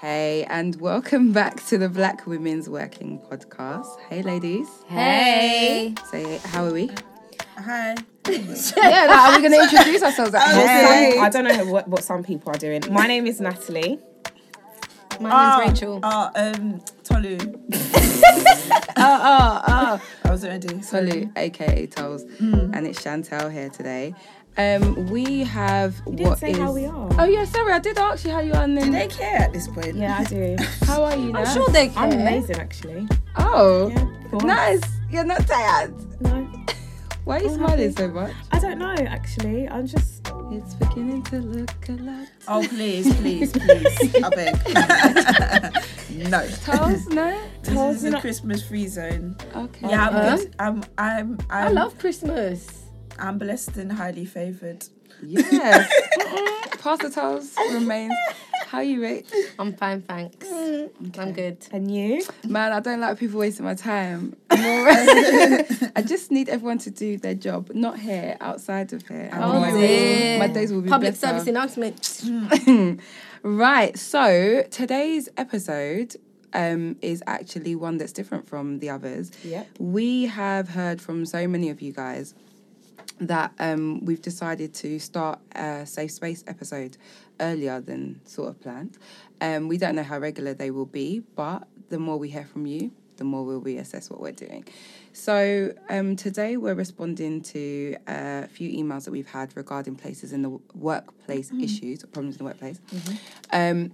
Hey, and welcome back to the Black Women's Working Podcast. Hey, ladies. Hey. Say, how are we? Hi. yeah, like, are we going to introduce ourselves? At Hey. hey. I don't know what, what some people are doing. My name is Natalie. My Oh, name's Rachel. Oh, um, Tolu. Oh, oh, oh. I was ready. Tolu, aka Toles, and it's Chantel here today. Um, we have You didn't what say is- how we are. Oh yeah, sorry, I did ask you how you are. And Do they care at this point? Yeah, I do. how are you now? I'm sure they care. I'm amazing, actually. Oh, Yeah. Nice. You're not tired. No, Why are you I'm smiling happy. so much? I don't know. Actually, I'm just. It's beginning to look a lot. Oh, please, please, please. I beg. no. Toes, no. This Toes is in a a- Christmas free zone. Okay. Yeah, I'm good. I'm, I'm, I'm, I love Christmas. I'm blessed and highly favoured. Yes. Pastor Toes remains. How you rate? I'm fine, thanks. I'm good. And you? Man, I don't like people wasting my time. I'm alright. I just need everyone to do their job, not here, outside of here. And Oh, my, dear. my days will be Public better. service announcement. right. So today's episode um, is actually one that's different from the others. Yep. We have heard from so many of you guys that um, we've decided to start a safe space episode earlier than sort of planned. Um, we don't know how regular they will be, but the more we hear from you, the more we'll reassess what we're doing. So um, today we're responding to a few emails that we've had regarding places in the workplace issues, or problems in the workplace. Um,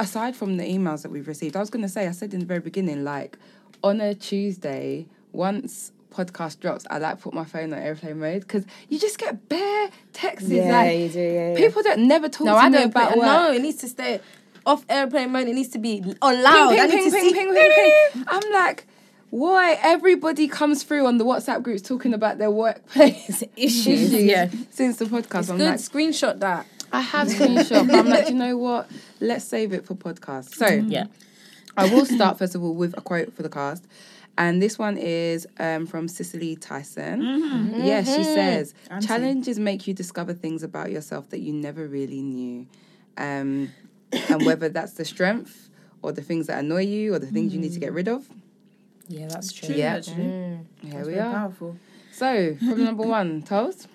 aside from the emails that we've received, I was going to say, I said in the very beginning, like on a Tuesday, once podcast drops, I like put my phone on airplane mode because you just get bare texts. like, you do. Yeah, people don't never talk No, to I me don't. about work. no, it needs to stay off airplane mode. It needs to be on loud. Ping, I ping, need ping, to ping, see. ping, ping, ping. I'm like, why everybody comes through on the WhatsApp groups talking about their workplace issues Yeah. since the podcast. It's I'm good. like, Screenshot that. I have screenshot, but I'm like, you know what? Let's save it for podcast. So Yeah. I will start first of all with a quote for the cast. And this one is um, from Cicely Tyson. Yes, she says, Auntie. challenges make you discover things about yourself that you never really knew. Um, and whether that's the strength or the things that annoy you or the things you need to get rid of. Yeah, that's True, Yeah. actually. Here That's we very are. powerful. So, problem number one, Toast.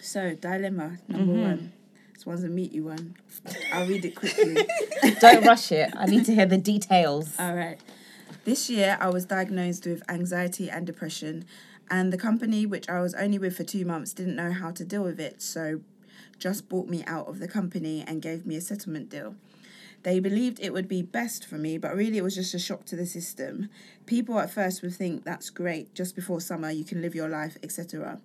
So, dilemma number Mm-hmm. one. This one's a meaty one. I'll read it quickly. Don't rush it. I need to hear the details. All right. This year, I was diagnosed with anxiety and depression, and the company, which I was only with for two months, didn't know how to deal with it, so just bought me out of the company and gave me a settlement deal. They believed it would be best for me, but really it was just a shock to the system. People at first would think that's great, just before summer you can live your life, etc.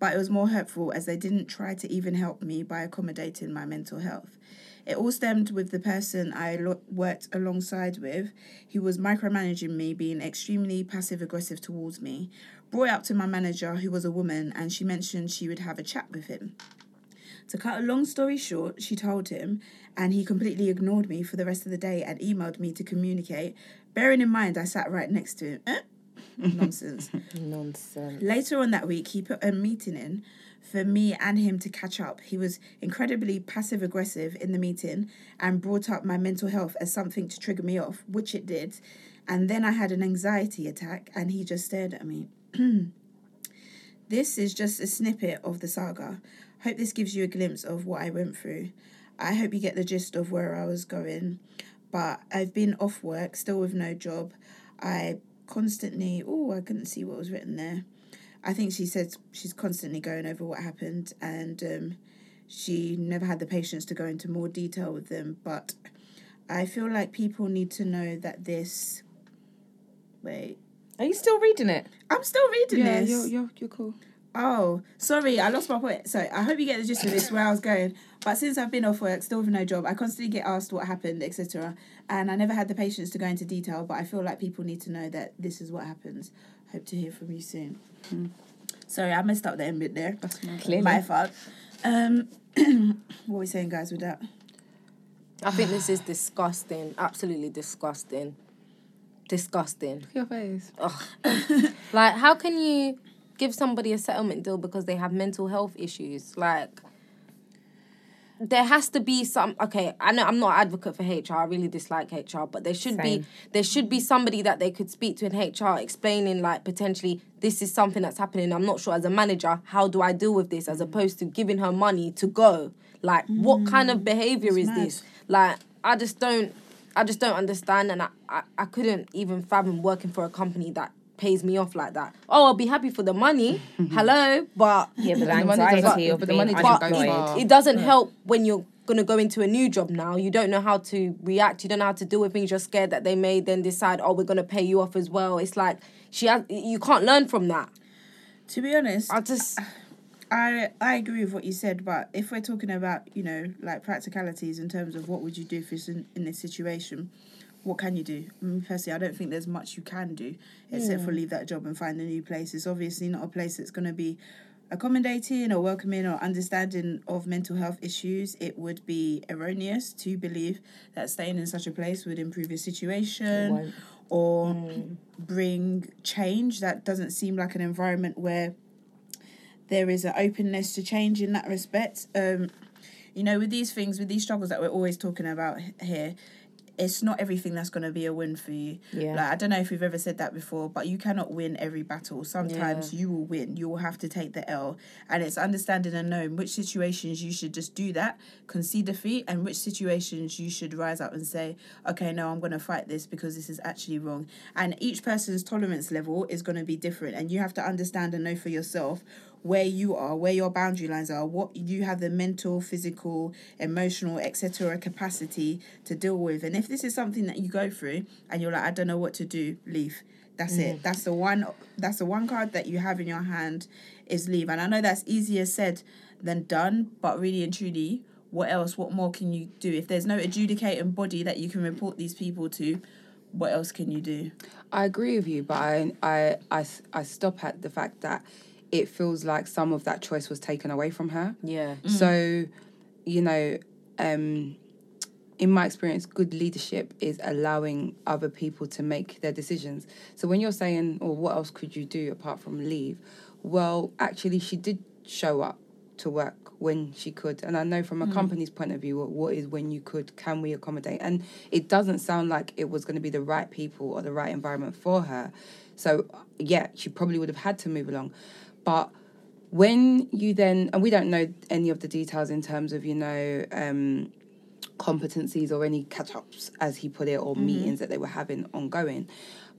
But it was more hurtful as they didn't try to even help me by accommodating my mental health. It all stemmed with the person I lo- worked alongside with, who was micromanaging me, being extremely passive aggressive towards me. Brought it up to my manager, who was a woman, and she mentioned she would have a chat with him. To cut a long story short, she told him, and he completely ignored me for the rest of the day and emailed me to communicate, bearing in mind I sat right next to him. Eh? Nonsense. Nonsense. Later on that week, he put a meeting in for me and him to catch up. He was incredibly passive aggressive in the meeting and brought up my mental health as something to trigger me off, which it did. And then I had an anxiety attack and he just stared at me. this is just a snippet of the saga. Hope this gives you a glimpse of what I went through. I hope you get the gist of where I was going. But I've been off work, still with no job. I constantly, oh, I couldn't see what was written there. I think she said she's constantly going over what happened and um, she never had the patience to go into more detail with them. But I feel like people need to know that this. Wait, Are you still reading it? I'm still reading Yeah, this. you're, you're, you're cool. Oh, sorry, I lost my point. So I hope you get the gist of this where I was going. But since I've been off work, still with no job, I constantly get asked what happened, etc. And I never had the patience to go into detail. But I feel like people need to know that this is what happens. Hope to hear from you soon. Sorry, I messed up the end bit there. Clearly. My fault. Um, what are we saying, guys? With that, I think this is disgusting. Absolutely disgusting. Disgusting. Look at your face. Like, how can you give somebody a settlement deal because they have mental health issues? Like, there has to be some okay i know i'm not an advocate for hr i really dislike hr but there should Same. be there should be somebody that they could speak to in hr explaining like potentially this is something that's happening i'm not sure as a manager how do i deal with this as opposed to giving her money to go like what kind of mm. behavior is mad. this like i just don't i just don't understand and I, I i couldn't even fathom working for a company that pays me off like that oh i'll be happy for the money hello but Yeah, but the the money anxiety doesn't- of but the being money doesn't go unemployed. far. it doesn't help when you're gonna go into a new job now. You don't know how to react. You don't know how to deal with things. You're scared that they may then decide, oh, we're gonna pay you off as well. It's like she has. You can't learn from that. To be honest, I just I I agree with what you said, but if we're talking about you know like practicalities in terms of what would you do if it's in, in this situation, what can you do? I mean, personally, I don't think there's much you can do except for leave that job and find a new place. It's obviously not a place that's going to be accommodating or welcoming or understanding of mental health issues. It would be erroneous to believe that staying in such a place would improve your situation or bring change. That doesn't seem like an environment where there is an openness to change in that respect. Um, you know, with these things, with these struggles that we're always talking about here, it's not everything that's going to be a win for you. Yeah. Like, I don't know if we've ever said that before, but you cannot win every battle. Sometimes you will win. You will have to take the L. And it's understanding and knowing which situations you should just do that, concede defeat, and which situations you should rise up and say, okay, no, I'm going to fight this because this is actually wrong. And each person's tolerance level is going to be different. And you have to understand and know for yourself where you are, where your boundary lines are, what you have the mental, physical, emotional, etc. capacity to deal with. And if this is something that you go through and you're like, I don't know what to do, leave. That's it. Mm. That's the one that's the one card that you have in your hand is leave. And I know that's easier said than done, but really and truly, what else, what more can you do? If there's no adjudicating body that you can report these people to, what else can you do? I agree with you, but I I I, I stop at the fact that it feels like some of that choice was taken away from her. yeah. So, you know, um, in my experience, good leadership is allowing other people to make their decisions. So when you're saying, "Well, what else could you do apart from leave?" Well, actually, she did show up to work when she could, and I know from a company's point of view, what, what is when you could? Can we accommodate? And it doesn't sound like it was going to be the right people or the right environment for her. So yeah, she probably would have had to move along, but when you then and we don't know any of the details in terms of you know um competencies or any catch-ups as he put it or meetings that they were having ongoing.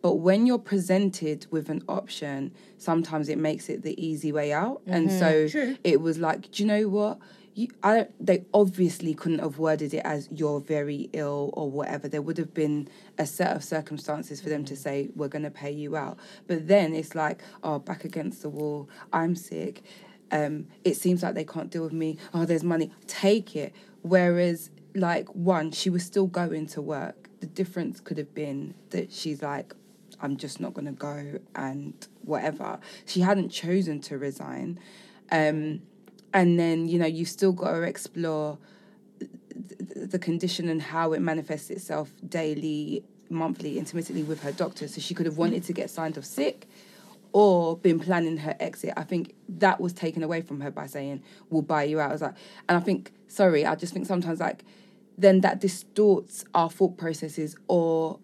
But when you're presented with an option sometimes it makes it the easy way out. And so True. it was like do you know what you, I don't, they obviously couldn't have worded it as you're very ill or whatever. There would have been a set of circumstances for them to say, we're going to pay you out. But then it's like, oh, back against the wall, I'm sick. Um, it seems like they can't deal with me. Oh, there's money. Take it. Whereas, like, one, she was still going to work. The difference could have been that she's like, I'm just not going to go and whatever. She hadn't chosen to resign. Um, and then, you know, you still got to explore the condition and how it manifests itself daily, monthly, intermittently with her doctor. So she could have wanted to get signed off sick or been planning her exit. I think that was taken away from her by saying, We'll buy you out. I was like, and I think, sorry, I just think sometimes like then that distorts our thought processes or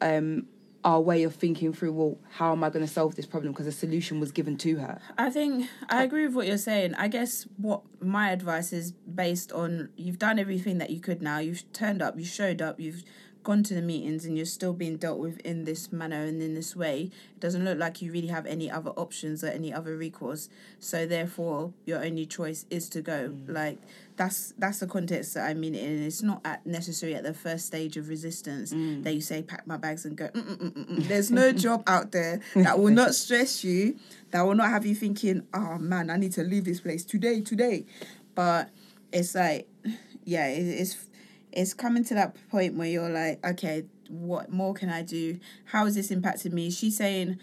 um our way of thinking through, well, how am I going to solve this problem? Because a solution was given to her. I think I agree with what you're saying. I guess what my advice is based on you've done everything that you could now. You've turned up, you showed up, you've gone to the meetings and you're still being dealt with in this manner and in this way. It doesn't look like you really have any other options or any other recourse. So therefore your only choice is to go. Mm. Like that's that's the context that I mean it in. It's not at necessarily at the first stage of resistance that you say pack my bags and go. Mm, mm, mm, mm, mm. There's no job out there that will not stress you, that will not have you thinking, oh man, I need to leave this place today, today. But it's like, yeah, it, it's it's coming to that point where you're like, okay, what more can I do? How is this impacting me? She's saying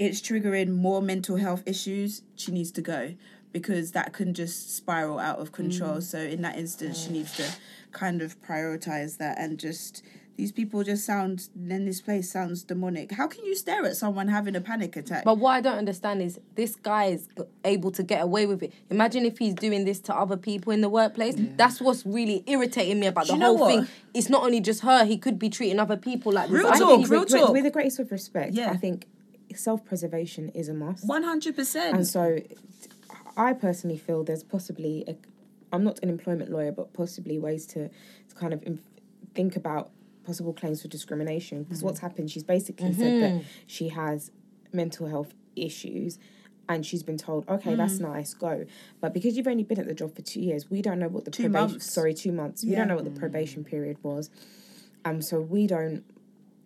it's triggering more mental health issues. She needs to go because that can just spiral out of control. Mm. So in that instance, she mm. needs to kind of prioritize that and just These people just sound. Then this place sounds demonic. How can you stare at someone having a panic attack? But what I don't understand is this guy is able to get away with it. Imagine if he's doing this to other people in the workplace. That's what's really irritating me about Do the whole thing. It's not only just her. He could be treating other people like this. Real talk, real with, talk. with the greatest of respect, Yeah. I think self-preservation is a must. One hundred percent. And so, I personally feel there's possibly a, I'm not an employment lawyer, but possibly ways to, to kind of inf- think about possible claims for discrimination. Because what's mm. happened, she's basically said that mm-hmm. she has mental health issues. And she's been told, okay, that's mm. nice, go. But because you've only been at the job for two years, we don't know what the Two probation. months. Sorry, two months. We don't know what the probation period was, and so we don't.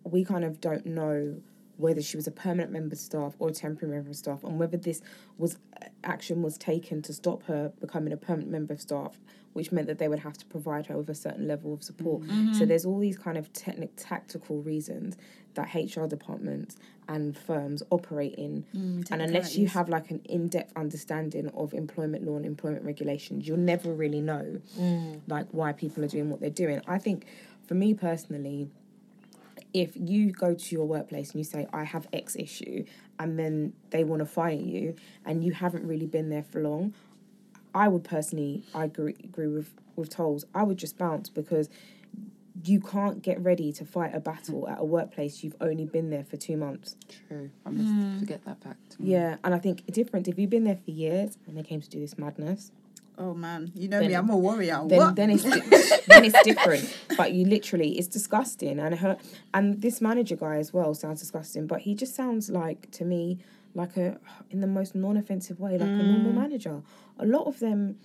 We kind of don't know whether she was a permanent member of staff or a temporary member of staff, and whether this was uh, action was taken to stop her becoming a permanent member of staff, which meant that they would have to provide her with a certain level of support. So there's all these kind of technic tactical reasons that HR departments and firms operate in, and unless you have like an in-depth understanding of employment law and employment regulations, you'll never really know like why people are doing what they're doing. I think, for me personally, if you go to your workplace and you say I have X issue and then they want to fire you and you haven't really been there for long, I would personally I agree agree with with tolls. I would just bounce because you can't get ready to fight a battle at a workplace you've only been there for two months. True. I must hmm. forget that fact. Yeah, and I think different if you've been there for years and they came to do this madness, oh man, you know Then- me. I'm a warrior. then what? then it's then it's different. But you literally, it's disgusting. And her and this manager guy as well sounds disgusting. But he just sounds like to me like a in the most non-offensive way, like a mm. normal manager. A lot of them,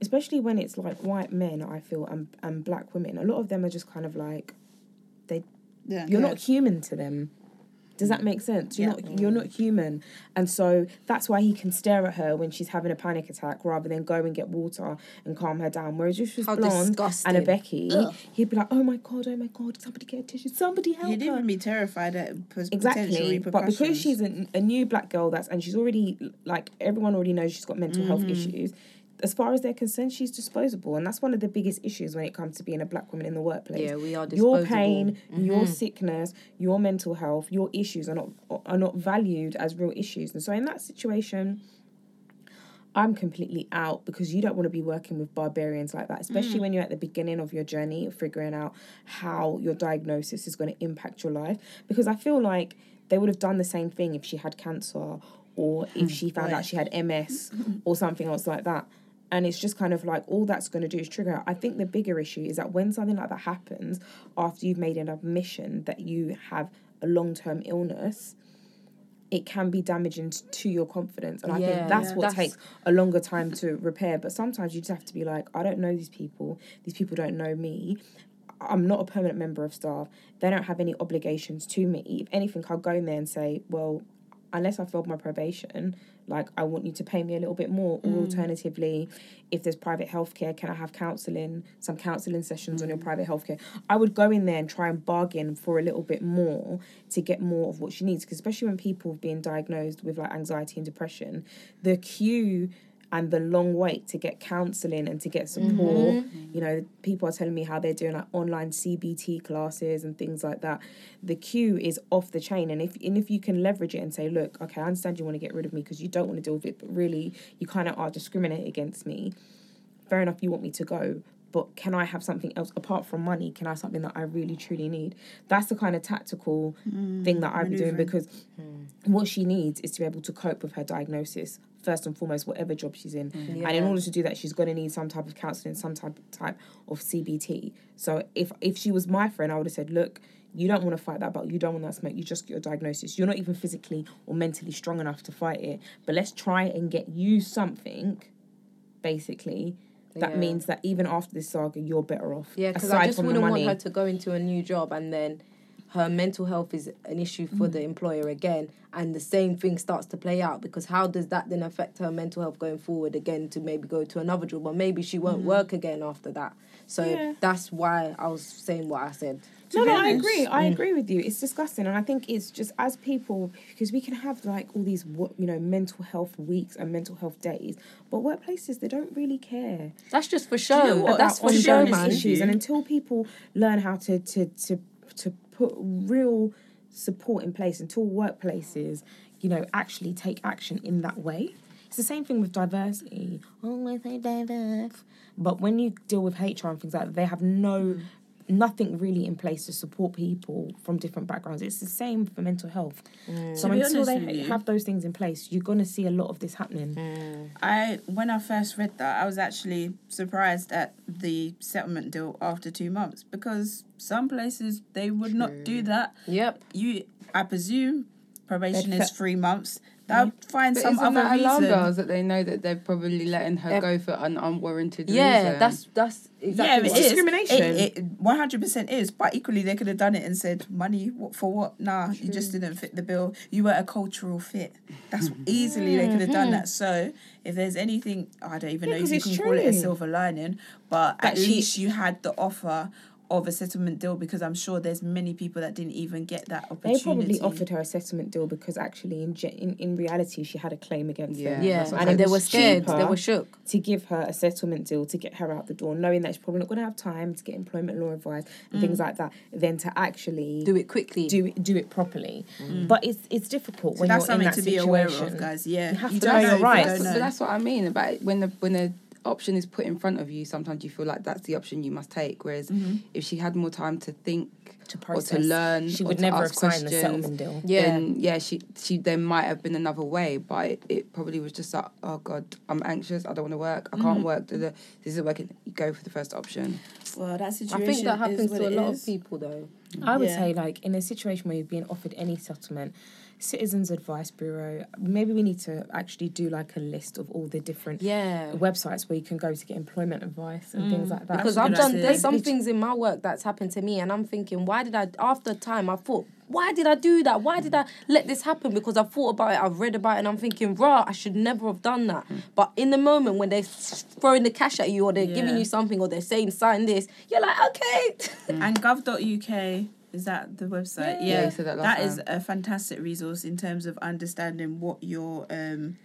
especially when it's like white men, I feel and and black women. A lot of them are just kind of like yeah. you're not human to them. Does that make sense? You're not you're not human, and so that's why he can stare at her when she's having a panic attack, rather than go and get water and calm her down. Whereas if she was How blonde and a disgusting. Becky, he'd be like, "Oh my god, oh my god, somebody get a tissue, somebody help You'd her." even be terrified at pos- Exactly, but because she's a, a new black girl that's and she's already like everyone already knows she's got mental health Mm-hmm. issues. As far as they're concerned, she's disposable, and that's one of the biggest issues when it comes to being a black woman in the workplace. Yeah, we are disposable. Your pain, Mm-hmm. your sickness, your mental health, your issues are not are not valued as real issues, and so in that situation. I'm completely out because you don't want to be working with barbarians like that, especially Mm. when you're at the beginning of your journey of figuring out how your diagnosis is going to impact your life. Because I feel like they would have done the same thing if she had cancer or if she found out she had MS or something else like that. And it's just kind of like all that's going to do is trigger. I think the bigger issue is that when something like that happens, after you've made an admission that you have a long term illness, it can be damaging to your confidence. And I Yeah, think that's yeah. what That's- takes a longer time to repair. But sometimes you just have to be like, I don't know these people. These people don't know me. I'm not a permanent member of staff. They don't have any obligations to me. If anything, I'll go in there and say, well, unless I failed my probation, like I want you to pay me a little bit more. Or mm. alternatively, if there's private healthcare, can I have counselling, some counselling sessions on your mm. private healthcare? I would go in there and try and bargain for a little bit more to get more of what she needs. Because especially when people have been diagnosed with like anxiety and depression, the queue and the long wait to get counselling and to get mm-hmm. support. Mm-hmm. You know, people are telling me how they're doing like online CBT classes and things like that. The queue is off the chain, and if and if you can leverage it and say, look, okay, I understand you want to get rid of me because you don't want to deal with it, but really you kind of are discriminating against me. Fair enough, you want me to go. But can I have something else apart from money? Can I have something that I really truly need? That's the kind of tactical mm, thing that I'd be doing manoeuvring. because what she needs is to be able to cope with her diagnosis first and foremost, whatever job she's in. Mm. And in order to do that, she's going to need some type of counselling, some type type of CBT. So if if she was my friend, I would have said, look. You don't want to fight that battle. You don't want that smoke. You just get your diagnosis. You're not even physically or mentally strong enough to fight it. But let's try and get you something, basically, that Yeah. means that even after this saga, you're better off. Yeah, because I just wouldn't want her to go into a new job and then her mental health is an issue for the mm. employer again, and the same thing starts to play out. Because how does that then affect her mental health going forward again to maybe go to another job, or maybe she won't mm. work again after that? So Yeah. that's why I was saying what I said. To no, be no, I agree. I Mm. agree with you. It's disgusting, and I think it's just as people because we can have like all these you know mental health weeks and mental health days, but workplaces they don't really care That's just for you show. know? That's for show, ongoing man. issues. And until people learn how to to to to put real support in place until workplaces, you know, actually take action in that way. It's the same thing with diversity. Always say diverse. But when you deal with HR and things like that, they have no nothing really in place to support people from different backgrounds. It's the same for mental health. Mm. So until they you- have those things in place, you're gonna see a lot of this happening. Mm. I when I first read that, I was actually surprised at the settlement deal after two months because some places they would not do that. Yep. You, I presume, probation They'd is fe- three months. They'll mm. find But some isn't other that alarm reason. bells that they know that they're probably letting her Ev- go for an unwarranted Yeah, reason? that's that's exactly yeah, what it is. discrimination. It one hundred percent is, but equally they could have done it and said money what for what? Nah, you just didn't fit the bill. You were a cultural fit. That's easily they could have done that. Mm-hmm. So if there's anything, I don't even Yeah, know if 'cause you it's can call it a true. silver lining, but That at she- least you had the offer of a settlement deal because I'm sure there's many people that didn't even get that opportunity. They opportunity. probably offered her a settlement deal because actually, in ge- in, in reality, she had a claim against Yeah. them. Yeah, That's what and I'm they were scared. They were shook. to give her a settlement deal to get her out the door, knowing that she's probably not going to have time to get employment law advice and things mm. like that, than to actually Do it quickly. do it do it properly. Mm. But it's it's difficult So when that's you're in something that to be situation. aware of, guys. Yeah, You have to know your rights. don't But know. that's what I mean about when the when the option is put in front of you. Sometimes you feel like that's the option you must take. Whereas mm-hmm. if she had more time to think To or to learn, She would never have ask signed the questions, settlement deal. Yeah. Then yeah, she she there might have been another way, but it, it probably was just like, oh god, I'm anxious. I don't want to work. I can't mm-hmm. work. da- da. This isn't working. You go for the first option. well, that situation. I think that happens to a lot is. of people though. Mm. I would Yeah. say, like, in a situation where you're being offered any settlement, Citizens Advice Bureau, maybe we need to actually do like a list of all the different Yeah. websites where you can go to get employment advice and things mm. like that. Because I've done there's some things in my work that's happened to me and I'm thinking, why did I after time I thought, why did I do that? Why did I let this happen? Because I've thought about it, I've read about it and I'm thinking, rah, I should never have done that. Mm. But in the moment when they're throwing the cash at you or they're giving you something or they're saying sign this, you're like, okay. Mm. And gov.uk is that the website? Yeah, Yeah, that that is a fantastic resource in terms of understanding what your um,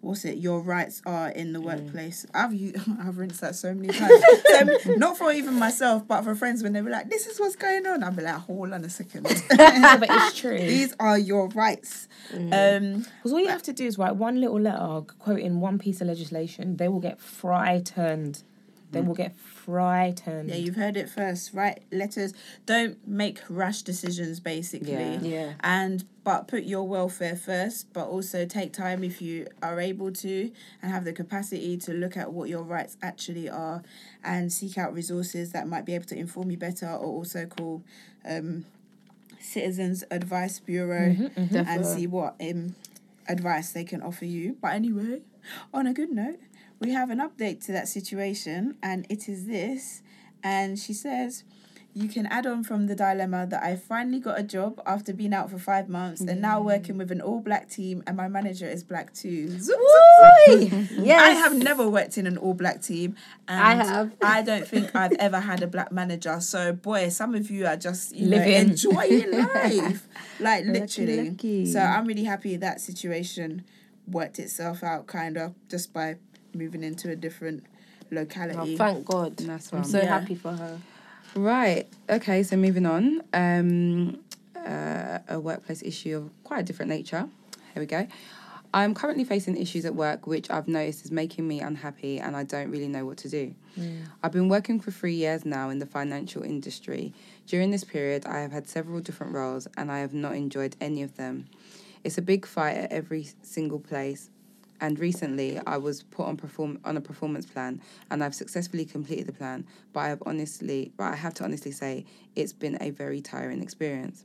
what's it, your rights are in the workplace. I've you i've rinsed that so many times. so, not for even myself, but for friends when they were like, "This is what's going on," I'll be like, "Hold on a second. But it's true. These are your rights." Um, Because all you have to do is write one little letter quoting one piece of legislation. They will get frightened. They will get frightened. Yeah, you've heard it first. Write letters. Don't make rash decisions. Basically, Yeah. Yeah. and but put your welfare first but also take time if you are able to and have the capacity to look at what your rights actually are and seek out resources that might be able to inform you better or also call um, citizens advice bureau and see what um, advice they can offer you but anyway on a good note we have an update to that situation and it is this and she says you can add on from the dilemma that I finally got a job after being out for five months and now working with an all black team and my manager is black too. Yes. I have never worked in an all black team. And I have. I don't think I've ever had a black manager. So boy, some of you are just you know, enjoying life. like literally. lucky. So I'm really happy that situation worked itself out kind of just by moving into a different locality. Oh, locality. thank God. That's I'm so Yeah. happy for her. Right. Okay. So moving on. Um, uh, a workplace issue of quite a different nature. Here we go. I'm currently facing issues at work which I've noticed is making me unhappy and I don't really know what to do. I've been working for three years now in the financial industry. During this period, I have had several different roles and I have not enjoyed any of them. It's a big fight at every single place. And recently, I was put on perform on a performance plan, and I've successfully completed the plan. But I have honestly, but I have to honestly say, it's been a very tiring experience.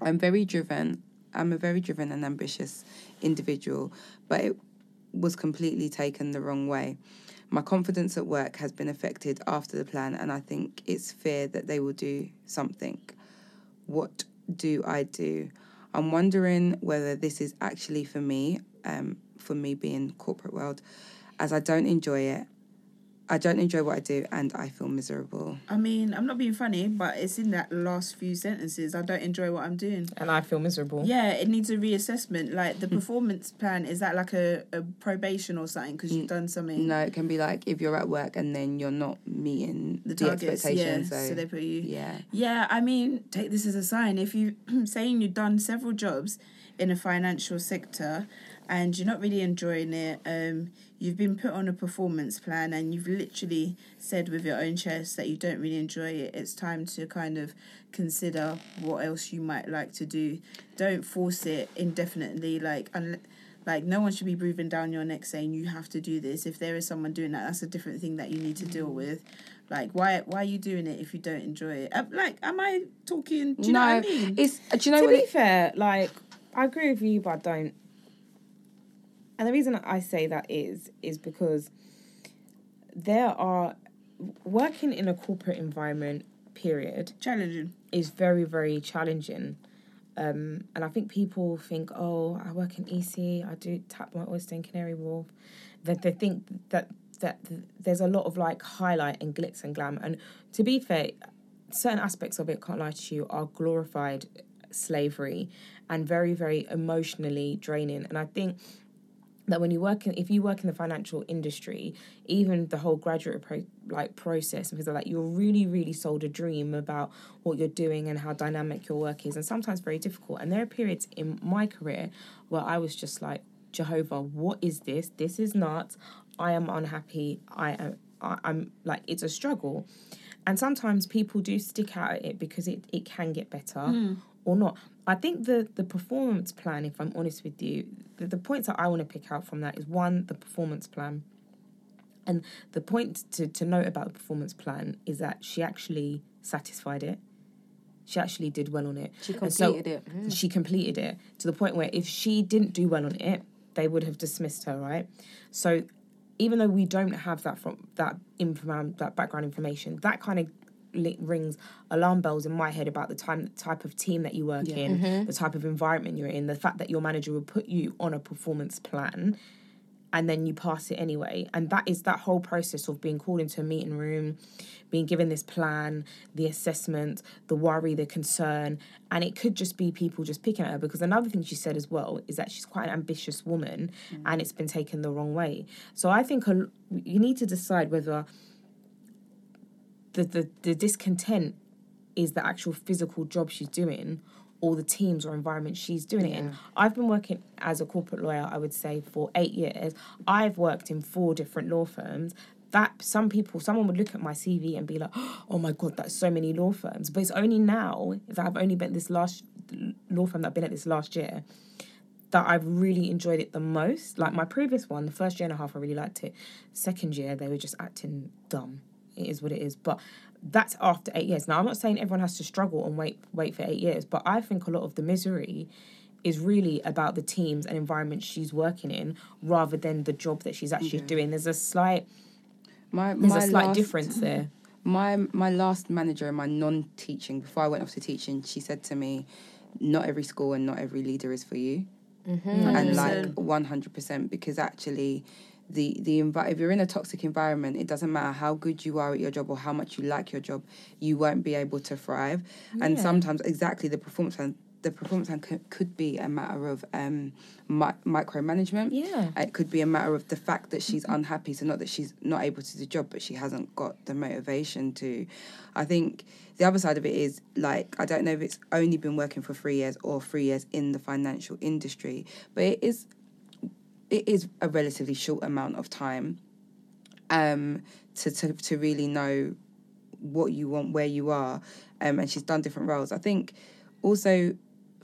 I'm very driven. I'm a very driven and ambitious individual, but it was completely taken the wrong way. My confidence at work has been affected after the plan, and I think it's fear that they will do something. What do I do? I'm wondering whether this is actually for me, um, for me being corporate world, as I don't enjoy it. I don't enjoy what I do and I feel miserable. I mean, I'm not being funny, but it's in that last few sentences. I don't enjoy what I'm doing. And I feel miserable. Yeah, it needs a reassessment. Like the hmm. performance plan, is that like a, a probation or something? Because you've mm. done something. No, it can be like if you're at work and then you're not meeting The the, targets, yeah. expectations. So, So, they put you. yeah. Yeah, I mean, take this as a sign. If you saying you've done several jobs in a financial sector and you're not really enjoying it, um, you've been put on a performance plan and you've literally said with your own chest that you don't really enjoy it, it's time to kind of consider what else you might like to do. Don't force it indefinitely, like unless like no one should be breathing down your neck saying you have to do this. If there is someone doing that, that's a different thing that you need to deal with. Like why why are you doing it if you don't enjoy it? Like am I talking? Do you no, know what I mean? it's do you know to be it, fair, like I agree with you, but I don't. And the reason I say that is is because there are working in a corporate environment. Period Challenging. is very very challenging. Um, and I think people think, oh, I work in EC, I do tap my oyster in Canary Wharf. That they think that that there's a lot of like highlight and glitz and glam. And to be fair, certain aspects of it, can't lie to you, are glorified slavery and very very emotionally draining. And I think that when you work in if you work in the financial industry even the whole graduate pro, like process things like you're really really sold a dream about what you're doing and how dynamic your work is and sometimes very difficult. And there are periods in my career where i was just like jehovah what is this? This is not i am unhappy. I am I, i'm like it's a struggle and sometimes people do stick out at it because it, it can get better hmm. or not. I think the the performance plan, if I'm honest with you, the, the points that I want to pick out from that is one, the performance plan. And the point to, to note about the performance plan is that she actually satisfied it. She actually did well on it. She And so completed it. Hmm. She completed it to the point where if she didn't do well on it, they would have dismissed her, right? So even though we don't have that from that inform that background information, that kind of rings alarm bells in my head about the time type of team that you work in, mm-hmm. the type of environment you're in, the fact that your manager will put you on a performance plan and then you pass it anyway. And that is that whole process of being called into a meeting room, being given this plan, the assessment, the worry, the concern. And it could just be people just picking at her because another thing she said as well is that she's quite an ambitious woman mm. and it's been taken the wrong way. So I think a, you need to decide whether the, the, the discontent is the actual physical job she's doing or the teams or environment she's doing it in. I've been working as a corporate lawyer, I would say, for eight years. I've worked in four different law firms. That some people, someone would look at my CV and be like, "Oh my god, that's so many law firms." But it's only now that I've only been at this last law firm that I've been at this last year that I've really enjoyed it the most. Like my previous one, the first year and a half, I really liked it. Second year, they were just acting dumb. It is what it is. But that's after eight years. Now, I'm not saying everyone has to struggle and wait wait for eight years, but I think a lot of the misery is really about the teams and environment she's working in rather than the job that she's actually doing. There's a slight my, there's my a slight last- difference there. My my last manager in my non-teaching before I went off to teaching, she said to me, "Not every school and not every leader is for you." Mm-hmm. and like 100% because actually the the envi- if you're in a toxic environment it doesn't matter how good you are at your job or how much you like your job you won't be able to thrive. And sometimes exactly the performance plan the performance plan could, could be a matter of um mi- micromanagement. Yeah. it could be a matter of the fact that she's unhappy so not that she's not able to do the job but she hasn't got the motivation to. I think the other side of it is like i don't know if it's only been working for three years or three years in the financial industry but it is it is a relatively short amount of time um to to, to really know what you want where you are um and she's done different roles. I think also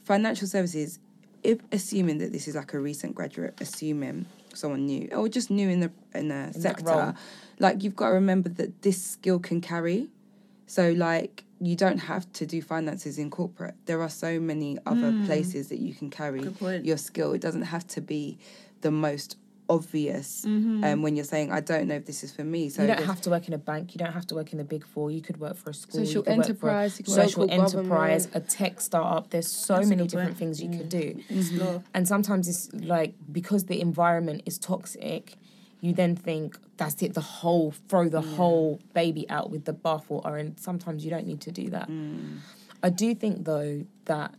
financial services if assuming that this is like a recent graduate assuming someone new or just new in the in the that sector like you've got to remember that this skill can carry. So like you don't have to do finances in corporate. There are so many other places that you can carry your skill. It doesn't have to be the most obvious mm-hmm. um, when you're saying i don't know if this is for me so you don't have to work in a bank. You don't have to work in the big four. You could work for a school. you Social could work for a enterprise, you social for government. enterprise, a tech startup. There's so That's many different point. things you could mm. do. Explore. Mm-hmm. And sometimes it's like because the environment is toxic, you then think that's it, the whole throw the whole baby out with the bathwater, and sometimes you don't need to do that. Mm. I do think though that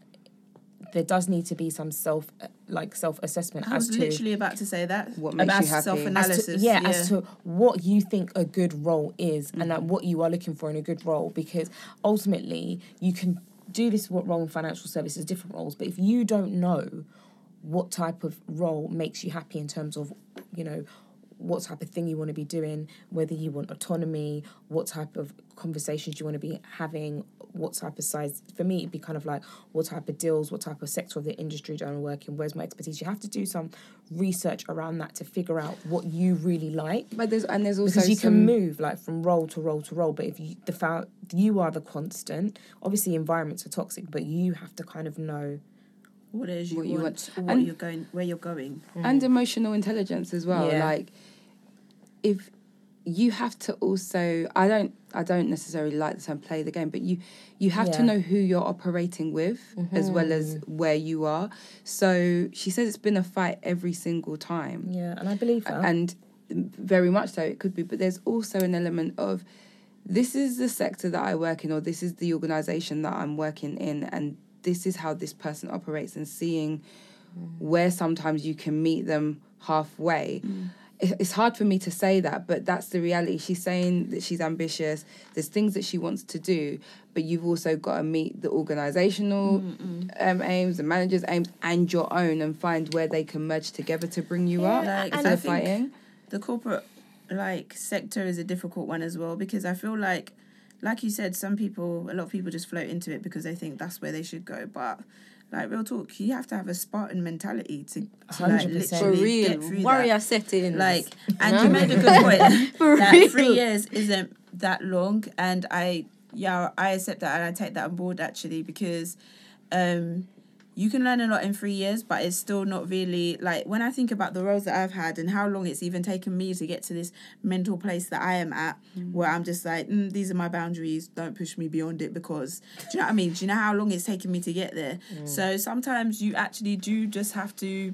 there does need to be some self uh, like self assessment I as was to literally about to say that. What makes about you happy. as to, self-analysis. yeah, as to what you think a good role is and that mm-hmm. what you are looking for in a good role because ultimately you can do this what role in financial services different roles but if you don't know what type of role makes you happy in terms of you know what type of thing you want to be doing whether you want autonomy what type of conversations you want to be having what type of size for me it'd be kind of like what type of deals what type of sector of the industry do i want to work in where's my expertise you have to do some research around that to figure out what you really like But there's and there's also because you some, can move like from role to role to role but if you the fact you are the constant obviously environments are toxic but you have to kind of know what it is you What you want, want. what And- you're going, where you're going. and emotional intelligence as well. Yeah. Like if you have to also I don't I don't necessarily like the term play the game, but you you have to know who you're operating with as well as mm-hmm. where you are. So she says it's been a fight every single time. yeah and i believe that And very much so it could be, but there's also an element of this is the sector that I work in or this is the organization that I'm working in and this is how this person operates and seeing mm. where sometimes you can meet them halfway. It- It's hard for me to say that, but that's the reality. She's saying that she's ambitious. There's things that she wants to do, but you've also got to meet the organizational um, aims, the manager's aims, and your own, and find where they can merge together to bring you up Like, instead I fighting. the corporate like sector is a difficult one as well because I feel like like you said some people a lot of people just float into it because they think that's where they should go but like real talk you have to have a Spartan mentality to, to like 100%. For literally get real. through Warrior that. settings. like and No? you made a good point For that real. three years isn't that long and I yeah I accept that and I take that on board actually because um you can learn a lot in three years, but it's still not really like when I think about the roles that I've had and how long it's even taken me to get to this mental place that I am at, where I'm just like, mm, these are my boundaries. Don't push me beyond it because do you know what I mean? Do you know how long it's taken me to get there? So sometimes you actually do just have to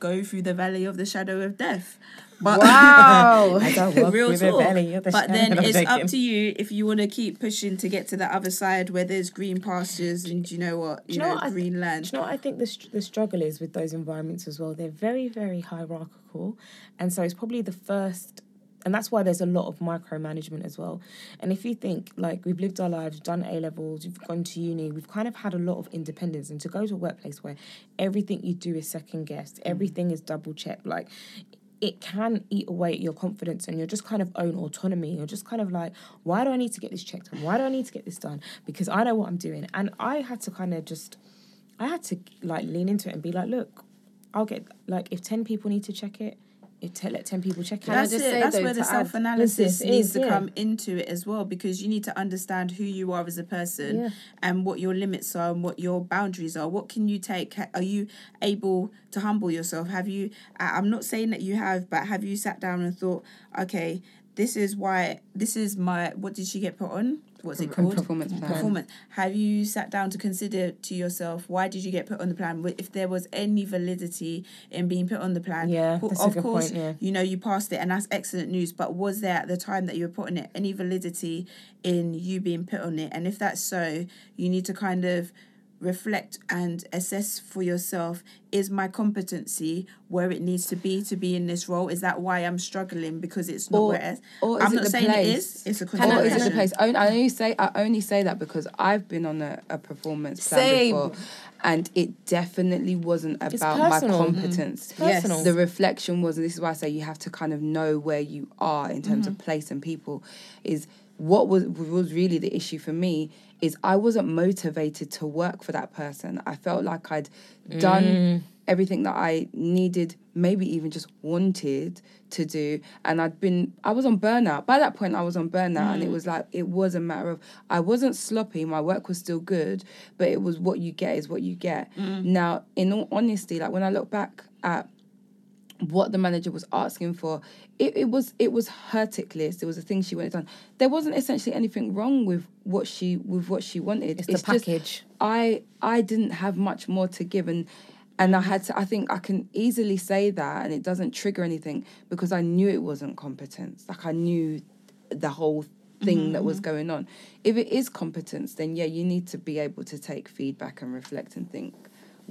go through the valley of the shadow of death. But Wow. As I walk real through the the But then it's up to you if you want to keep pushing to get to the other side where there's green pastures and you know what, you, you know know, what green Do land. you know what I think the, the struggle is with those environments as well? They're very, very hierarchical. And so it's probably the first, and that's why there's a lot of micromanagement as well. And if you think, like, we've lived our lives, done A levels, you've gone to uni, we've kind of had a lot of independence. And to go to a workplace where everything you do is second guessed, mm. everything is double checked, like, it can eat away at your confidence and your just kind of own autonomy. You're just kind of like, why do I need to get this checked? Why do I need to get this done? Because I know what I'm doing. And I had to kind of just, I had to like lean into it and be like, look, I'll get, like, if 10 people need to check it, it te- let 10 people check it. Can I That's just it. say, That's though, where the self analysis This is- needs to yeah. come into it as well because you need to understand who you are as a person Yeah. and what your limits are and what your boundaries are. What can you take? Are you able to humble yourself? Have you? I'm not saying that you have, but have you sat down and thought, okay, this is why this is my. What did she get put on? What's it called? Performance plan. Performance. Have you sat down to consider to yourself why did you get put on the plan? If there was any validity in being put on the plan, Yeah, that's a of good course, point, yeah. you know you passed it, and that's excellent news. But was there at the time that you were putting it any validity in you being put on it? And if that's so, you need to kind of reflect and assess for yourself is my competency where it needs to be to be in this role is that why i'm struggling because it's not Or- where it's or is i'm it not the saying place? it is it's a Can Or is it the place? I, I only say I only say that because I've been on a, a performance plan Same. before, and it definitely wasn't about my personal. competence. Yes. The reflection was, and this is why I say you have to kind of know where you are in terms Mm-hmm. of place and people. Is what was was really the issue for me is I wasn't motivated to work for that person. I felt like I'd done Mm. everything that I needed, maybe even just wanted to do. And I'd been, I was on burnout. By that point, I was on burnout, and it was like, it was a matter of, I wasn't sloppy, my work was still good, but it was what you get is what you get. Now, in all honesty, like when I look back at what the manager was asking for, it, it was it was her tick list. It was the thing she wanted done. There wasn't essentially anything wrong with what she with what she wanted. It's the just package. I I didn't have much more to give, and And I had to, I think I can easily say that and it doesn't trigger anything because I knew it wasn't competence. Like I knew the whole thing that was mm-hmm. going on. If it is competence, then yeah, you need to be able to take feedback and reflect and think,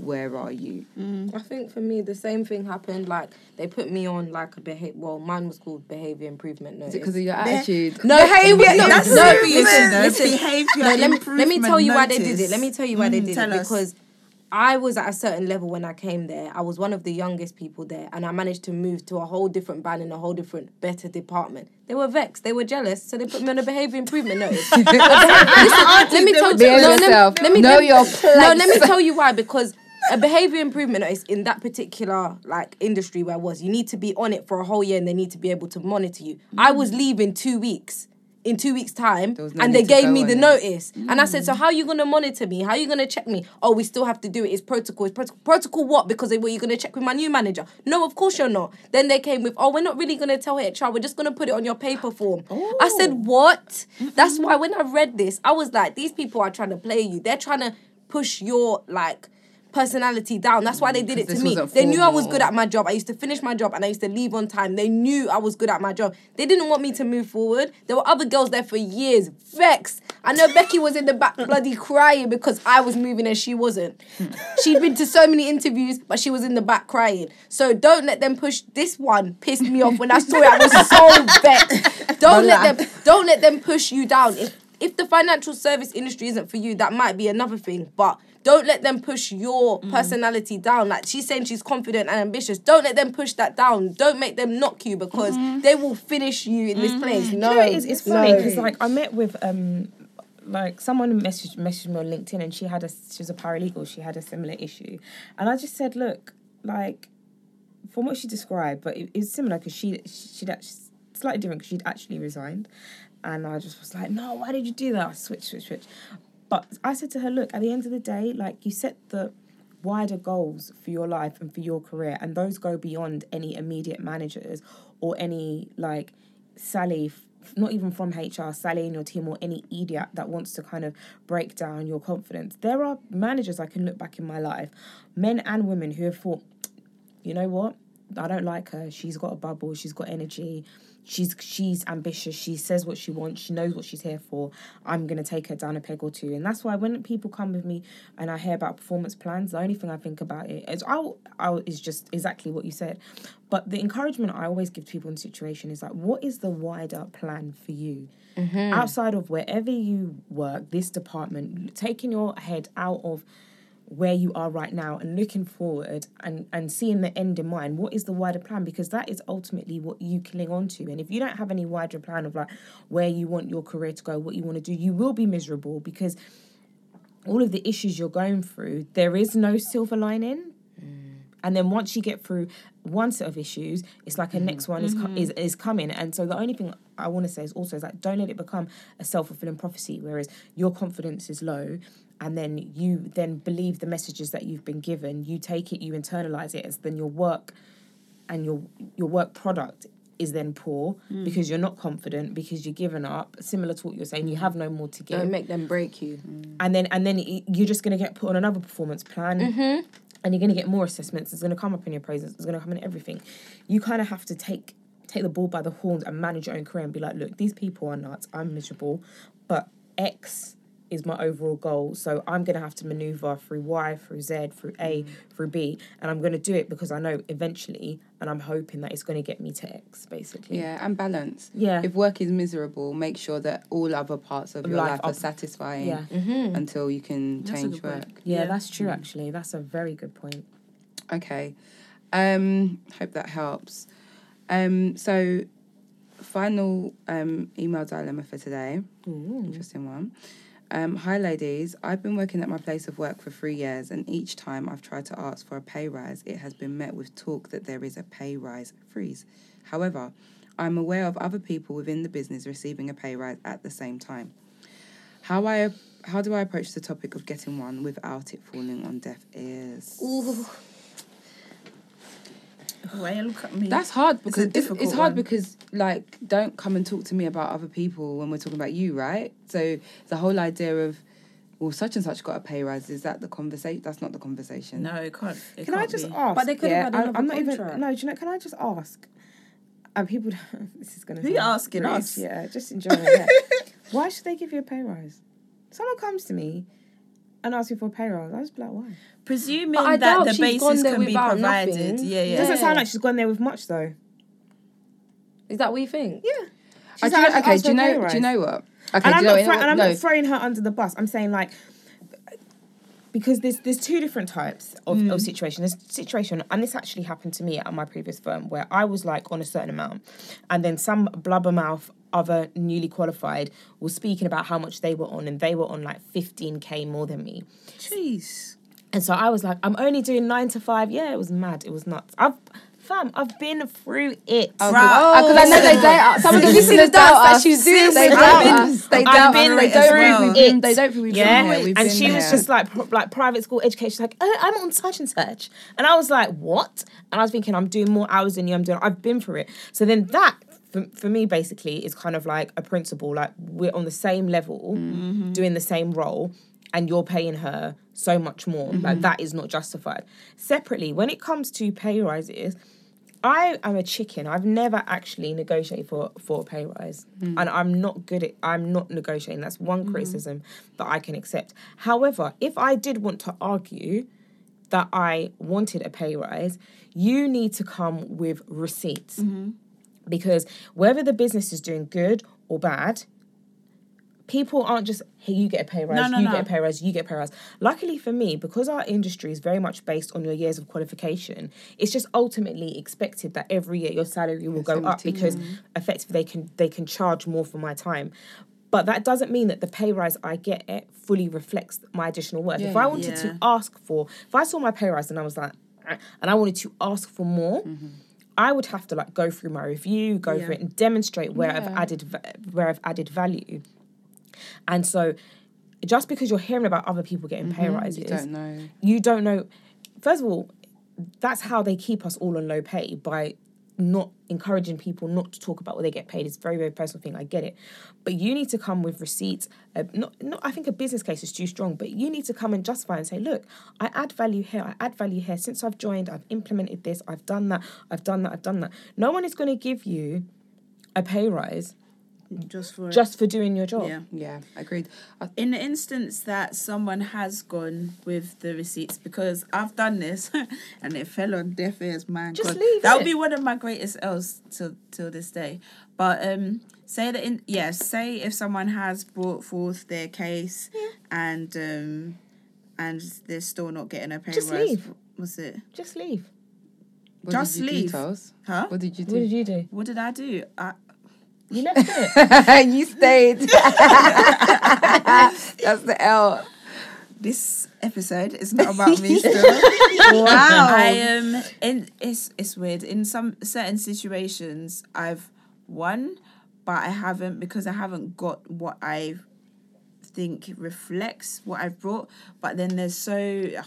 where are you? I think for me the same thing happened. Like they put me on like a behavior. Well, mine was called behavior improvement notice. Is it because of your attitude? No, Behaviour- no, that's no, serious, listen, listen. behaviour No, let me let me tell you why they did it. Let me tell you why they Mm, did tell it us. because I was at a certain level when I came there. I was one of the youngest people there, and I managed to move to a whole different band in a whole different, better department. They were vexed. They were jealous, so they put me on a behavior improvement notice. Listen, let me tell Behave no, let me- yourself. Let me, Know let me- your No, let me tell you why. Because a behavior improvement notice in that particular like industry where I was, you need to be on it for a whole year, and they need to be able to monitor you. I was leaving two weeks. In two weeks' time, no and they gave me the it. notice, and I said, "So how are you gonna monitor me? How are you gonna check me? Oh, we still have to do it. It's protocol. It's protocol. Protocol what? Because they were you gonna check with my new manager? No, of course you're not. Then they came with, "Oh, we're not really gonna tell HR. We're just gonna put it on your paper form." I said, "What?" That's why when I read this, I was like, "These people are trying to play you. They're trying to push your like." Personality down. That's why they did it to me. they knew i was good at my job. I used to finish my job and i used to leave on time. They knew i was good at my job. They didn't want me to move forward. There were other girls there for years. Vexed i know becky was in the back bloody crying because i was moving and she wasn't. She'd been to so many interviews but she was in the back crying. So don't let them push this one pissed me off when i saw it. I was so vexed. Don't let them don't let them push you down. If if the financial service industry isn't for you that might be another thing but don't let them push your Mm. personality down. Like she's saying she's confident and ambitious. Don't let them push that down. Don't make them knock you because they will finish you in this place. No, Mm-hmm. You know, it's, it's funny no. because like I met with um like someone messaged messaged me on LinkedIn and she had a she was a paralegal. She had a similar issue, and I just said, look, like from what she described, but it, it's similar because she she'd actually slightly different because she'd actually resigned, and I just was like, no, why did you do that? I switch, switch, switch. But I said to her, look, at the end of the day, like you set the wider goals for your life and for your career, and those go beyond any immediate managers or any like Sally, not even from HR, Sally in your team or any idiot that wants to kind of break down your confidence. There are managers I can look back in my life, men and women who have thought, you know what? I don't like her. She's got a bubble. She's got energy. She's she's ambitious. She says what she wants. She knows what she's here for. I'm gonna take her down a peg or two. And that's why when people come with me and I hear about performance plans, the only thing I think about it is i'll, I'll is just exactly what you said. But the encouragement I always give to people in situation is like, what is the wider plan for you? Mm-hmm. Outside of wherever you work, this department, taking your head out of where you are right now and looking forward and, and seeing the end in mind, what is the wider plan? Because that is ultimately what you cling on to. And if you don't have any wider plan of like where you want your career to go, what you want to do, you will be miserable because all of the issues you're going through, there is no silver lining. And then once you get through one set of issues, it's like a mm-hmm. next one is, co- is mm-hmm. is coming. And so the only thing I want to say is also is like don't let it become a self fulfilling prophecy. Whereas your confidence is low, and then you then believe the messages that you've been given. You take it, you internalize it, as then your work and your your work product is then poor mm. because you're not confident because you're given up. Similar to what you're saying, you mm. have no more to give Don't make them break you. Mm. and then and then you're just going to get put on another performance plan mm-hmm. And you're going to get more assessments it's going to come up in your appraisals it's going to come in everything. You kind of have to take take the ball by the horns and manage your own career and be like look these people are nuts i'm miserable but x is my overall goal so i'm going to have to maneuver through y through z through a mm. through b and i'm going to do it because i know eventually and i'm hoping that it's going to get me to x basically Yeah, and balance. Yeah. If work is miserable, make sure that all other parts of your Life life, are up- satisfying Yeah. until you can That's change work. yeah, Yeah. that's true actually that's a very good point Okay. Um, hope that helps. Um, so final um, email dilemma for today. Interesting one. Um, hi, ladies. I've been working at my place of work for three years, and each time I've tried to ask for a pay rise, it has been met with talk that there is a pay rise freeze. However, I'm aware of other people within the business receiving a pay rise at the same time. How I how do I approach the topic of getting one without it falling on deaf ears? Why look at me? That's hard because it's, it's, difficult hard one. because like don't come and talk to me about other people when we're talking about you, right? So the whole idea of well, such and such got a pay rise. Is that the conversation? That's not the conversation. No, it can't. It Can I can't just be. ask? But they could yeah, have had I- another I'm not contract. even. No, do you know? Can I just ask? And people, this is gonna. Be who you asking rude, us? Yeah, just enjoy it. Why should they give you a pay rise? Someone comes to me and asks me for a pay rise. I just be like, why? Presuming I that the she's gone basis can be provided. nothing. Yeah, It yeah. doesn't sound like she's gone there with much though. Is that what you think? Yeah. She's do, like, I just okay, do you for a pay know? Do you know what? Okay, and I'm not, know throw- and I'm no. not throwing her under the bus. I'm saying like because there's there's two different types of, Mm. of situation. There's situation, and this actually happened to me at my previous firm where I was like on a certain amount, and then some blubbermouth other newly qualified was speaking about how much they were on, and they were on like 15k more than me. Jeez. And so I was like, I'm only doing nine to five. Yeah, it was mad. It was nuts. I've fam, I've been through it. Oh, because oh, I know they doubt us. Uh, some of the Did you see listeners the dance doubt that us. Uh, she's doing They doubt us. They doubt us. They don't think it. we've They don't think we've yeah, been here. And she was just like like private school education. She's like, oh, I'm on such and such, and I was like, what? And I was thinking, I'm doing more hours than you. I'm doing. I've been through it. So then that. For, for me, basically, is kind of like a principle. Like we're on the same level, mm-hmm. doing the same role, and you're paying her so much more. Like mm-hmm. that is not justified. Separately, when it comes to pay rises, I am a chicken. I've never actually negotiated for for a pay rise, mm. and I'm not good at. I'm not negotiating. That's one mm-hmm. criticism that I can accept. However, if I did want to argue that I wanted a pay rise, you need to come with receipts, mm-hmm. because whether the business is doing good or bad, people aren't just hey you get a pay rise No, no, you no. get a pay rise you get a pay rise luckily for me because our industry is very much based on your years of qualification it's just ultimately expected that every year your salary will go up because effectively they can they can charge more for my time but that doesn't mean that the pay rise I get it fully reflects my additional worth. if I wanted Yeah. to ask for, if I saw my pay rise and I was like, "Ah," and I wanted to ask for more, I would have to like go through my review, go Yeah. through it, and demonstrate where I've added where I've added value. And so, just because you're hearing about other people getting pay rises, You don't know. you don't know. First of all, that's how they keep us all on low pay by not encouraging people not to talk about what they get paid. It's a very very personal thing. I get it, but you need to come with receipts. Uh, not not. I think a business case is too strong, but you need to come and justify and say, look, I add value here. I add value here. Since I've joined, I've implemented this. I've done that. I've done that. I've done that. No one is going to give you a pay rise Just for just for doing your job. yeah. Yeah, agreed. I, In the instance that someone has gone with the receipts, because I've done this and it fell on deaf ears, man. Just God, leave That would be one of my greatest L's till till this day. But um, say that in yes, say if someone has brought forth their case yeah. and um, and they're still not getting a pay Just rise. leave. Was it? Just leave. what Just did you leave. Do, Tels? Huh? What did you What did you do? What did I do? I, You left it. you stayed. That's the L. this episode is not about me still. wow. I um in it's it's weird. In some certain situations I've won, but I haven't because I haven't got what I think reflects what I've brought. But then there's so,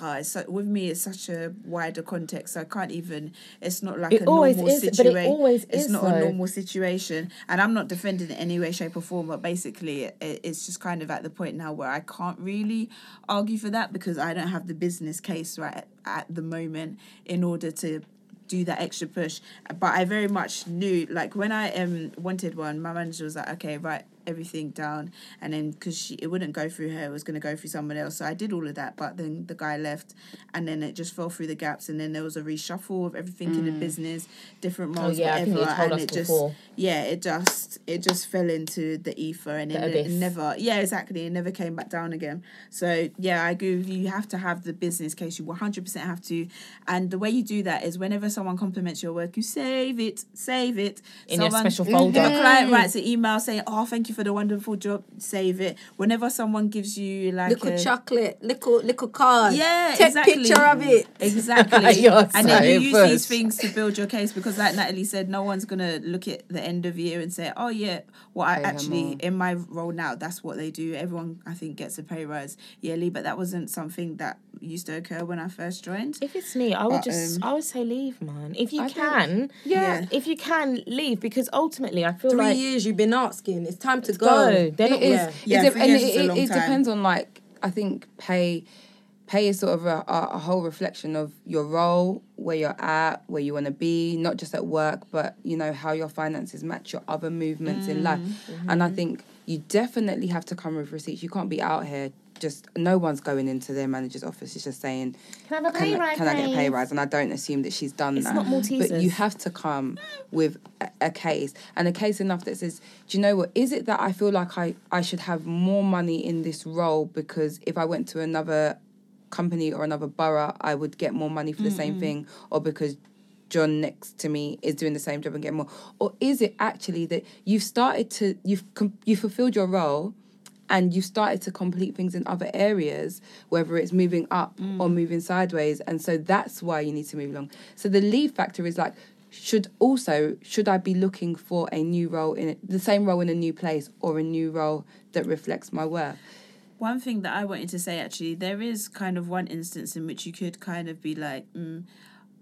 uh, so with me it's such a wider context. So I can't even it's not like It a always normal is, but it situation. always it's is, not though. a normal situation. And I'm not defending it in any way, shape, or form, but basically it, it's just kind of at the point now where I can't really argue for that because I don't have the business case right at, at the moment in order to do that extra push. But I very much knew, like when I um wanted one, my manager was like, okay, write everything down, and then because she it wouldn't go through her, it was going to go through someone else. So I did all of that, but then the guy left, and then it just fell through the gaps, and then there was a reshuffle of everything in the business, different roles, Mm. Oh, yeah, I whatever, think you told and us it just before. yeah, it just it just fell into the ether, and The it, it never yeah exactly, it never came back down again. So yeah, I agree with you. You have to have the business case. You one hundred percent have to, and the way you do that is whenever someone compliments your work, you save it, save it In Someone- special If folder. a client writes an email saying, "Oh, thank you for the wonderful job," save it. Whenever someone gives you like Little a chocolate, little little card. yeah, Take exactly. picture of it. Exactly. And then so you use push. these things to build your case because, like Natalie said, no one's gonna look at the end of year and say, "Oh yeah, well I actually in my role now, that's what they do." Everyone, I think, gets a pay rise yearly, but that wasn't something that used to occur when I first joined. If it's me, I would But, just, um, I would say leave, man. If you I don't- can, Yeah. if you can leave, because ultimately, I feel Three like years you've been asking. It's time to go. go. They're not. It is. Yeah. It Yeah, and it, it, it depends on like I think pay pay is sort of a, a, a whole reflection of your role, where you're at, where you want to be, not just at work, but you know how your finances match your other movements in life. Mm, and I mm-hmm. think you definitely have to come with receipts. You can't be out here just no one's going into their manager's office. It's just saying, Can I have a pay I- rise, can I get a pay rise? And I don't assume that she's done It's that. not But you have to come with a, a case and a case enough that says, do you know what? Is it that I feel like I, I should have more money in this role because if I went to another company or another borough, I would get more money for the same mm-hmm. thing, or because John next to me is doing the same job and getting more, or is it actually that you've started to you've you fulfilled your role, and you've started to complete things in other areas, whether it's moving up or moving sideways, and so that's why you need to move along. So the leave factor is like. Should also should I be looking for a new role in the same role in a new place or a new role that reflects my worth? One thing that I wanted to say actually, there is kind of one instance in which you could kind of be like, mm,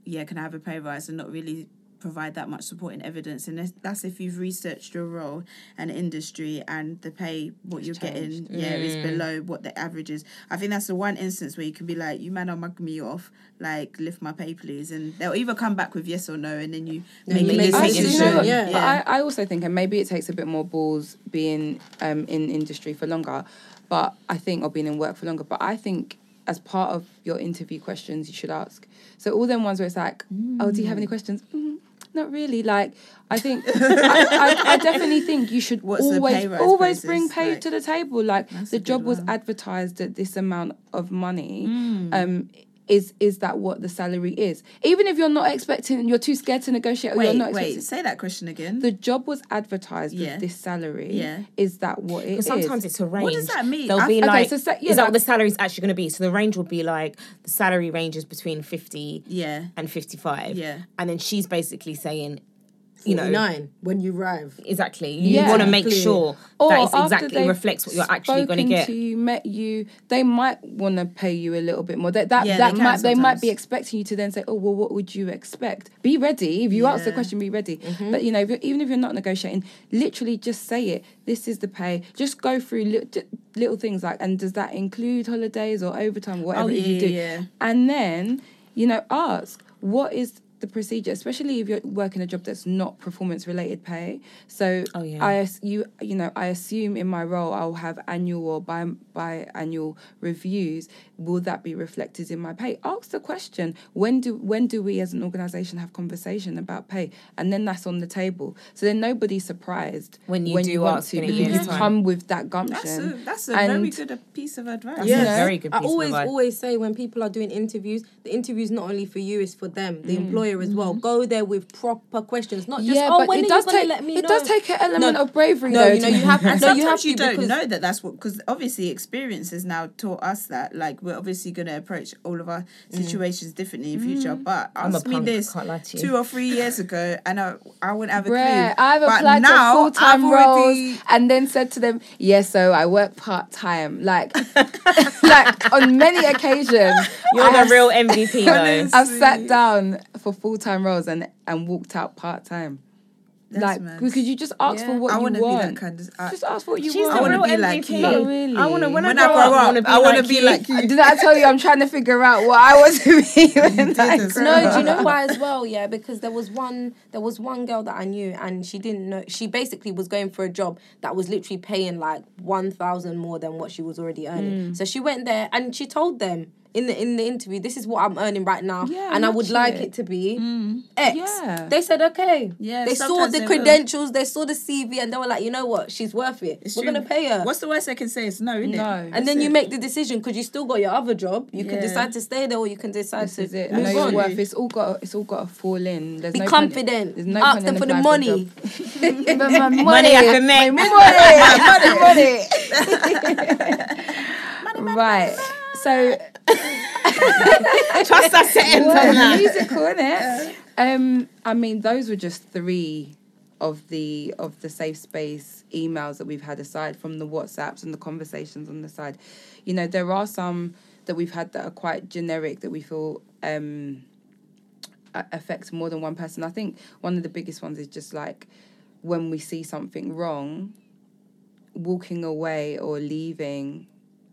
yeah, can I have a pay rise and not really provide that much supporting evidence. And that's- that's if you've researched your role and industry and the pay, what you're getting, yeah, is below what the average is. I think that's the one instance where you can be like, you man are mugging me off, like, lift my pay, please. And they'll either come back with yes or no, and then you make you a make a I, decision. you decision, know yeah. But I, I also think, and maybe it takes a bit more balls being um, in industry for longer, but I think, or being in work for longer, but I think as part of your interview questions, you should ask. So all them ones where it's like, oh, do you have any questions? Mm, not really. Like, I think, I, I, I definitely think you should What's always, always bring pay like? to the table. Like, the job was advertised at this amount of money. Mm. Um, is is that what the salary is? Even if you're not expecting, you're too scared to negotiate, or you're Wait, not wait, expecting, say that question again. the job was advertised Yeah. with this salary. Yeah. Is that what it is? Because sometimes it's a range. What does that mean? They'll I- be okay, like, so sa- yeah, is that what like- the salary's actually going to be? So the range will be like the salary ranges between fifty yeah. and fifty-five. Yeah. and then she's basically saying, you know, nine when you arrive. exactly. You Yeah. want to make sure Or that it exactly reflects what you're actually going to get. To you, met you, they might want to pay you a little bit more. That that, Yeah, that they might they might be expecting you to then say, oh well, what would you expect? Be ready. If you ask the question, be ready. Mm-hmm. But you know, if you're, even if you're not negotiating, literally just say it. This is the pay. Just go through little, little things like, and does that include holidays or overtime, whatever Oh, you do? yeah. And then, you know, ask what is the procedure, especially if you're working a job that's not performance related pay. So Oh, yeah. I you you know I assume in my role I'll have annual or bi biannual reviews. Will that be reflected in my pay? Ask the question. When do when do we as an organisation have conversation about pay? And then that's on the table. So then nobody's surprised When you do you want ask to because you time. come with that That's a, gumption. that's a very good piece of advice. That's Yeah. a very good I always of always say when people are doing interviews, the interview's not only for you, it's for them, Mm. the employer as well. Go there with proper questions, not just yeah, oh but when it are does you take let me know. it know? does take an element No, of bravery no, though. you know you have And no, you sometimes have you, don't know that that's what because obviously experience has now taught us that like we're obviously going to approach all of our mm. situations differently in future. Mm. But I'm a ask me this can't lie to you. two or three years ago, and I I wouldn't have a Bruh, clue. I've But applied now, to full time I've roles and then said to them, "Yes, so I work part time." Like, like on many occasions, You're I the have- real MVP though. I've sat down for full time roles and and walked out part time. That's Like, mad. because you just ask for what I you want to be that kind of. I, just ask for what you She's want. I wanna real be like you. Not really. I want to when, When I I grow, grow up, I want to be like be you. like you. Did I tell you I'm trying to figure out what I want to be when I did as grow well. No, do you know why as well? Yeah, because there was one there was one girl that I knew and she didn't know she basically was going for a job that was literally paying like one thousand more than what she was already earning. Hmm. So she went there and she told them in the in the interview, this is what I'm earning right now, Yeah, and I would like it. it to be mm. X. Yeah. They said okay. Yeah, they saw the they will. credentials, they saw the CV, and they were like, you know what, she's worth it. It's We're true. gonna pay her. What's the worst I can say? It's no, isn't No. it? and then you make the decision because you still got your other job. You can decide to stay there or you can decide This to is it. I move know on. worth. It's all got. It's all got to fall in. There's Be no point- confident. there's no Ask them for the money. job. Money, Money I can make. my money, my money. right. So Trust us to enter well, that. musical, innit? Um, I mean, those were just three of the of the safe space emails that we've had aside from the WhatsApps and the conversations on the side. You know, there are some that we've had that are quite generic that we feel um affects more than one person. I think one of the biggest ones is just like when we see something wrong, walking away or leaving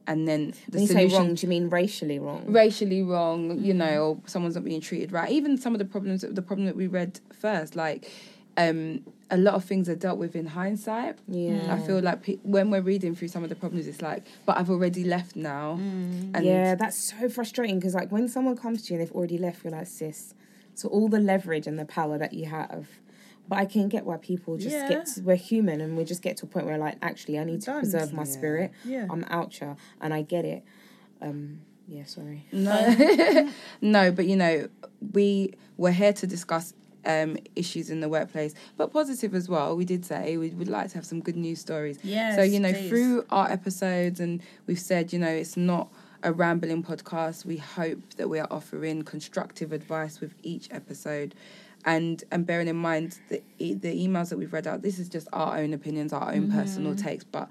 and then the When you say solution wrong, do you mean racially wrong? racially wrong, you know, or someone's not being treated right. Even some of the problems, the problem that we read first, like um, a lot of things are dealt with in hindsight. Yeah. I feel like pe- when we're reading through some of the problems, it's like, but I've already left now. And yeah, that's so frustrating because like when someone comes to you and they've already left, you're like, sis. So all the leverage and the power that you have. But I can get why people just Yeah. get to, we're human and we just get to a point where like actually I need to Done. preserve my Yeah. spirit. Yeah. I'm out here and I get it. Um yeah, sorry. No, no, but you know, we we're here to discuss um, issues in the workplace, but positive as well. We did say we would like to have some good news stories. Yes, so you know, please. through our episodes, and we've said, you know, it's not a rambling podcast. We hope that we are offering constructive advice with each episode. And and bearing in mind the e- the emails that we've read out, this is just our own opinions, our own personal takes. But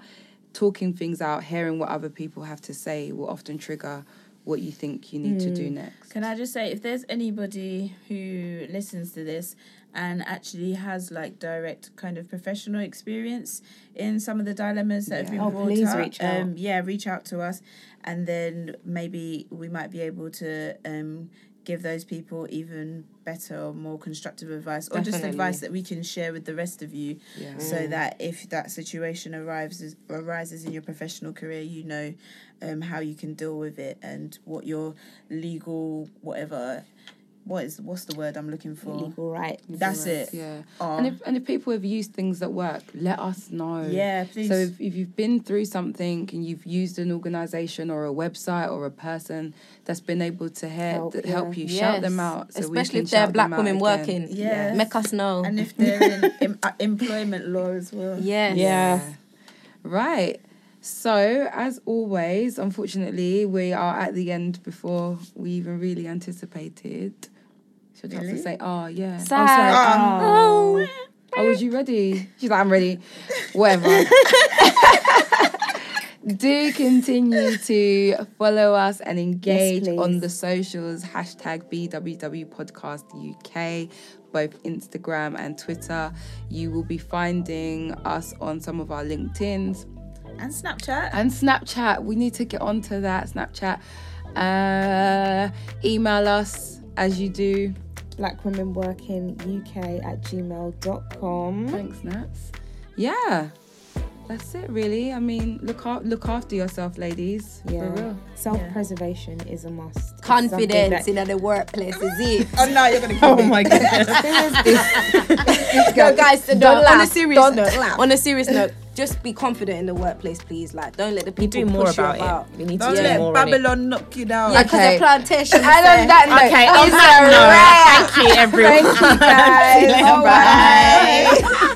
talking things out, hearing what other people have to say, will often trigger what you think you need to do next. Can I just say, if there's anybody who listens to this and actually has like direct kind of professional experience in some of the dilemmas that have been Oh, brought please up, reach out. Um, yeah, reach out to us, and then maybe we might be able to um, give those people even better or more constructive advice, or just advice that we can share with the rest of you, Yeah. so that if that situation arrives arises in your professional career, you know um, how you can deal with it and what your legal whatever what is what's the word I'm looking for? Legal right. That's it. Yeah. Oh. And if and if people have used things that work, let us know. Yeah, please. So if, if you've been through something and you've used an organization or a website or a person that's been able to help Help, help, yeah. you, shout them out. So we Especially can if they're black women working. Yeah. Make us know. and if they're in em- uh, employment law as well. yes. Yeah. Right. So, as always, unfortunately, we are at the end before we even really anticipated. I have to Really? say, oh, yeah. Sad. Oh. Oh, was you ready? She's like, I'm ready. Whatever. Do continue to follow us and engage please. on the socials. Hashtag BWW Podcast UK, both Instagram and Twitter. You will be finding us on some of our LinkedIn's And Snapchat. and Snapchat. We need to get onto that. Snapchat. Uh, email us as you do. Black women working UK at gmail.com. Thanks, Nats. Yeah, that's it, really. I mean, look a- look after yourself, ladies. For Yeah. real. Self preservation is a must. Confidence something in the workplace is it. oh no, you're gonna that- Oh my god. no, guys, don't Don't laugh. on a serious Don't note, laugh. On a serious note, just be confident in the workplace, please. Like, don't let the people do more push you about about. it. We need to Don't do let more. Babylon knock you down. Yeah, because Okay. the plantation. And on that note, Okay, on it's that a note, thank you everyone. Thank you, guys. Bye. Bye.